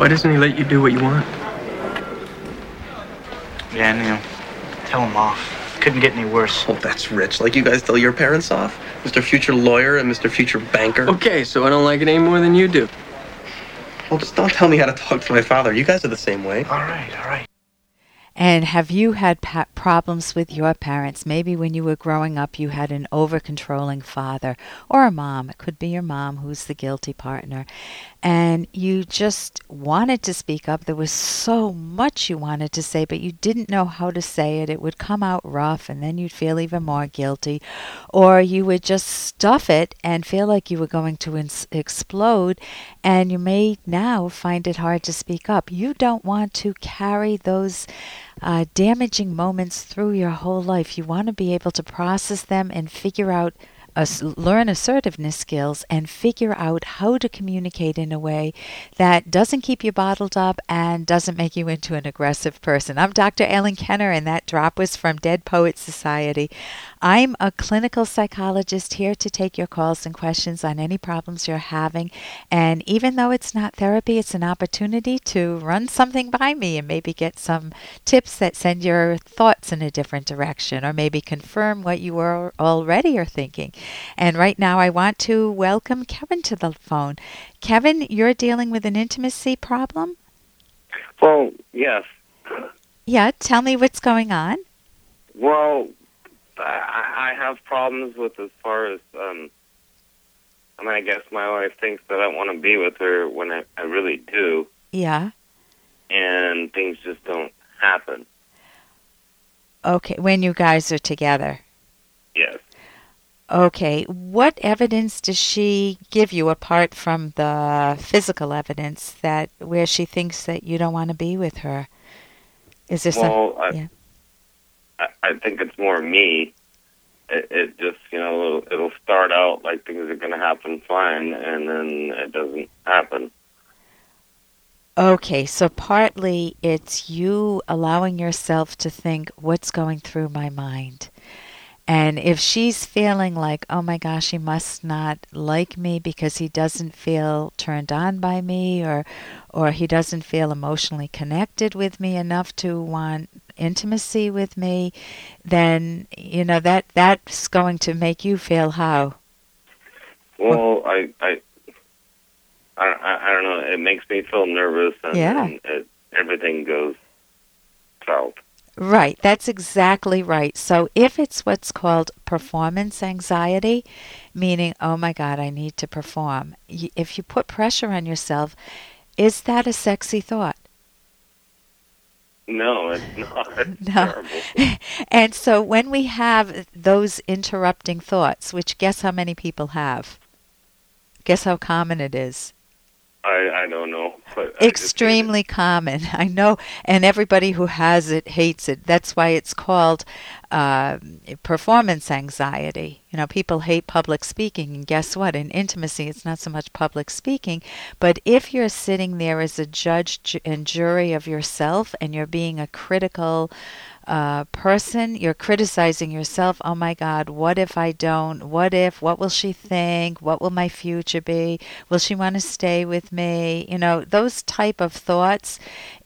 Why doesn't he let you do what you want? Yeah, Neil. Tell him off. Couldn't get any worse. Oh, that's rich. Like you guys tell your parents off? Mr. Future Lawyer and Mr. Future Banker? Okay, so I don't like it any more than you do. Well, just don't tell me how to talk to my father. You guys are the same way. All right, all right. And have you had pa- problems with your parents? Maybe when you were growing up, you had an over controlling father or a mom. It could be your mom who's the guilty partner. And you just wanted to speak up. There was so much you wanted to say, but you didn't know how to say it. It would come out rough, and then you'd feel even more guilty. Or you would just stuff it and feel like you were going to ins- explode, and you may now find it hard to speak up. You don't want to carry those uh, damaging moments through your whole life. You want to be able to process them and figure out, learn assertiveness skills and figure out how to communicate in a way that doesn't keep you bottled up and doesn't make you into an aggressive person. I'm Dr. Ellen Kenner, and that drop was from Dead Poets Society. I'm a clinical psychologist here to take your calls and questions on any problems you're having. And even though it's not therapy, it's an opportunity to run something by me and maybe get some tips that send your thoughts in a different direction or maybe confirm what you were already are thinking. And right now, I want to welcome Kevin to the phone. Kevin, you're dealing with an intimacy problem? Well, yes. Yeah, tell me what's going on. Well, I, I have problems with as far as um. I mean, I guess my wife thinks that I want to be with her when I, I really do, Yeah. and things just don't happen. Okay, when you guys are together. Okay, what evidence does she give you apart from the physical evidence that where she thinks that you don't want to be with her? Is there Well, I, yeah. I, I think it's more me. It, it just, you know, it'll, it'll start out like things are going to happen fine, and then it doesn't happen. Okay, so partly it's you allowing yourself to think what's going through my mind. And if she's feeling like, oh my gosh, he must not like me because he doesn't feel turned on by me or or he doesn't feel emotionally connected with me enough to want intimacy with me, then you know that that's going to make you feel how? Well, I, I, I, I don't know. It makes me feel nervous, and, Yeah. and it, everything goes south. Right, that's exactly right. So if it's what's called performance anxiety, meaning, oh my God, I need to perform, if you put pressure on yourself, is that a sexy thought? No, it's not. No. and so when we have those interrupting thoughts, which guess how many people have? Guess how common it is? I, I don't know. Extremely common. I know, and everybody who has it hates it. That's why it's called uh, performance anxiety. You know, people hate public speaking, and guess what? In intimacy, it's not so much public speaking, but if you're sitting there as a judge ju- and jury of yourself, and you're being a critical uh, person, you're criticizing yourself. Oh my God, what if I don't? What if? What will she think? What will my future be? Will she want to stay with me? You know, those type of thoughts.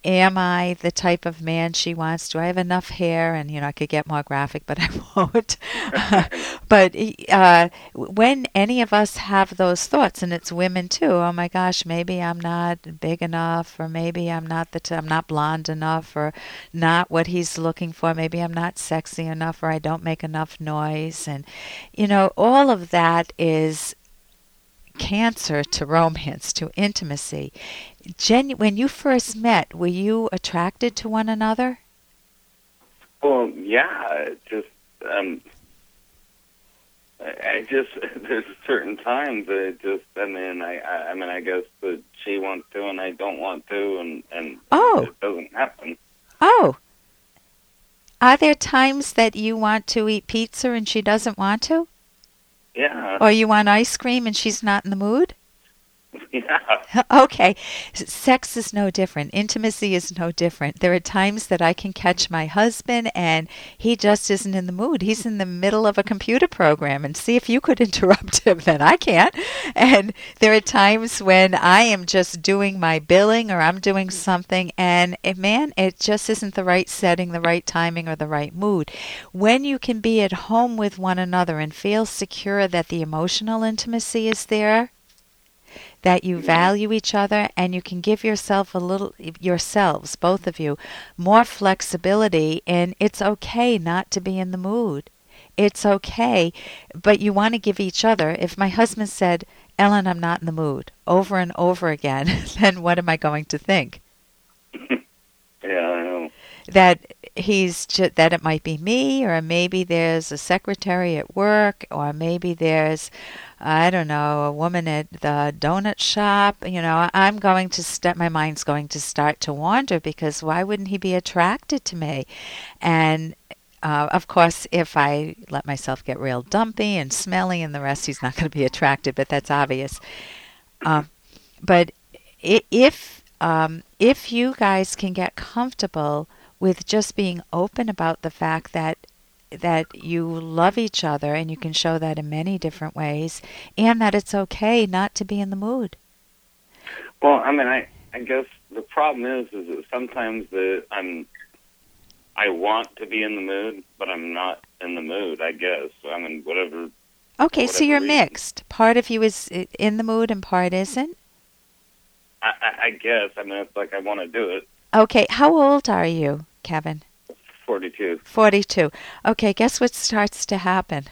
Am I the type of man she wants? Do I have enough hair? And you know, I could get more graphic, but I won't. but uh, when any of us have those thoughts, and it's women too. Oh my gosh, maybe I'm not big enough, or maybe I'm not the t- I'm not blonde enough, or not what he's looking for. Maybe I'm not sexy enough, or I don't make enough noise, and you know, all of that is cancer to romance, to intimacy. Genu- when you first met, were you attracted to one another? Well, yeah, just um, I, just there's certain times that it just I mean I, I I mean I guess that she wants to and I don't want to and and Oh. it doesn't happen. Oh. Are there times that you want to eat pizza and she doesn't want to? Yeah, Or you want ice cream and she's not in the mood? Yeah. Okay, sex is no different. Intimacy is no different. There are times that I can catch my husband and he just isn't in the mood. He's in the middle of a computer program and see if you could interrupt him. Then I can't. And there are times when I am just doing my billing or I'm doing something and eh, man, it just isn't the right setting, the right timing, or the right mood. When you can be at home with one another and feel secure that the emotional intimacy is there, that you mm-hmm. value each other and you can give yourself a little yourselves both of you more flexibility and it's okay not to be in the mood. It's okay but you want to give each other. If my husband said ellen i'm not in the mood over and over again then what am i going to think? Yeah, I know. that he's ju- that it might be me or maybe there's a secretary at work or maybe there's I don't know a woman at the donut shop you know I'm going to start my mind's going to start to wander because why wouldn't he be attracted to me and uh, of course, if I let myself get real dumpy and smelly and the rest, he's not going to be attracted, but that's obvious. Um, but if um, if you guys can get comfortable with just being open about the fact that that you love each other and you can show that in many different ways and that it's okay not to be in the mood. Well, I mean, I I guess the problem is is that sometimes the I'm I want to be in the mood, but I'm not in the mood. I guess. I mean, whatever. Okay, so you're reason. mixed. Part of you is in the mood and part isn't. I, I, I guess. I mean, it's like I want to do it. Okay, how old are you, Kevin? Forty-two. 42. Okay, guess what starts to happen?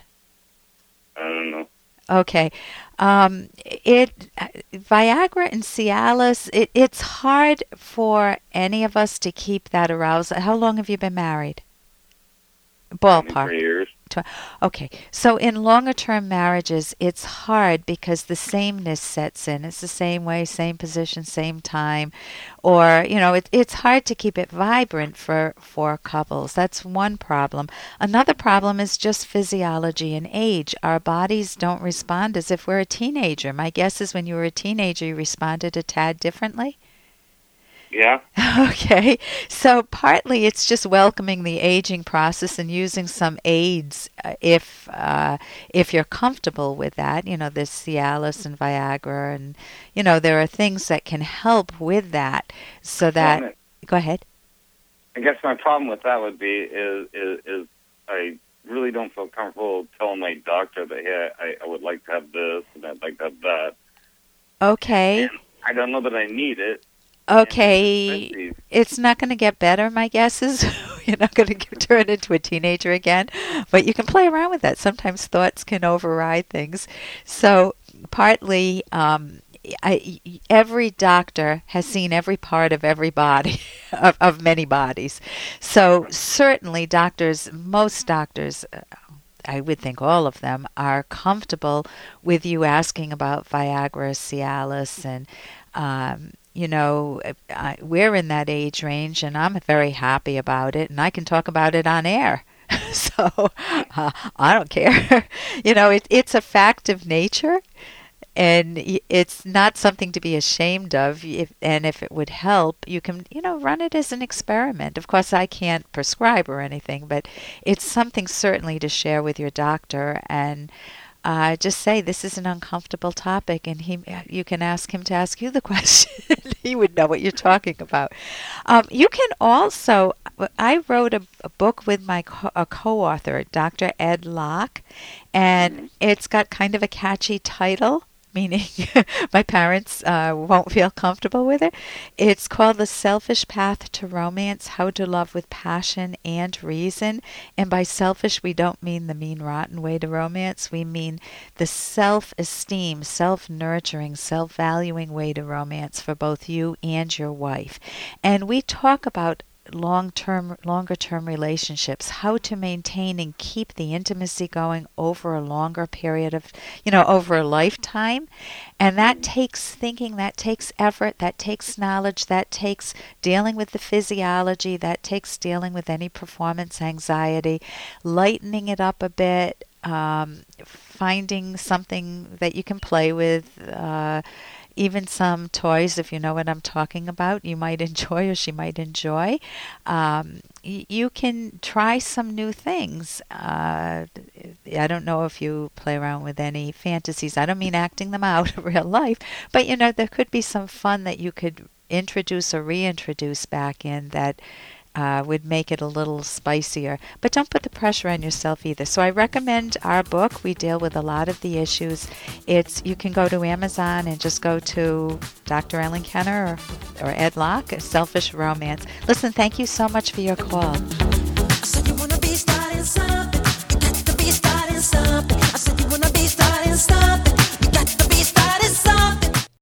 I don't know. Okay. Um, it Viagra and Cialis. It, it's hard for any of us to keep that arousal. How long have you been married? Ballpark. Three years. Okay, so in longer term marriages, it's hard because the sameness sets in. It's the same way, same position, same time, or you know, it, it's hard to keep it vibrant for for couples. That's one problem. Another problem is just physiology and age. Our bodies don't respond as if we're a teenager. My guess is when you were a teenager, you responded a tad differently. Yeah. Okay, so partly it's just welcoming the aging process and using some aids uh, if uh, if you're comfortable with that. You know, there's Cialis and Viagra, and you know there are things that can help with that. So that go ahead. I guess my problem with that would be is is, is I really don't feel comfortable telling my doctor that yeah I, I would like to have this and I'd like to have that. Okay, I don't know that I need it. Okay. It's not going to get better. My guess is you're not going to turn into a teenager again, but you can play around with that. Sometimes thoughts can override things. So partly. Um, I, every doctor has seen every part of every body, of, of many bodies. So certainly, doctors, most doctors, uh, I would think all of them, are comfortable with you asking about Viagra, Cialis, and um, you know, I, we're in that age range, and I'm very happy about it, and I can talk about it on air. so uh, I don't care. you know, it, it's a fact of nature and it's not something to be ashamed of if, and if it would help you can you know run it as an experiment of course i can't prescribe or anything but it's something certainly to share with your doctor and uh, just say this is an uncomfortable topic and he you can ask him to ask you the question. He would know what you're talking about. Um, you can also i wrote a, a book with my co- a co-author dr ed locke and it's got kind of a catchy title meaning my parents uh, won't feel comfortable with it. It's called The Selfish Path to Romance How to Love with Passion and Reason. And by selfish, we don't mean the mean, rotten way to romance. We mean the self esteem, self nurturing, self valuing way to romance for both you and your wife. And we talk about long term longer term relationships how to maintain and keep the intimacy going over a longer period of you know over a lifetime. And that takes thinking that takes effort that takes knowledge that takes dealing with the physiology that takes dealing with any performance anxiety lightening it up a bit um, finding something that you can play with uh, even some toys, if you know what I'm talking about, you might enjoy or she might enjoy. Um, you can try some new things. Uh, I don't know if you play around with any fantasies. I don't mean acting them out in real life, but you know, there could be some fun that you could introduce or reintroduce back in that uh, would make it a little spicier. But don't put the pressure on yourself either. So I recommend our book. We deal with a lot of the issues. It's you can go to Amazon and just go to Dr. Ellen Kenner or, or Ed Locke, Selfish Romance. Listen, thank you so much for your call.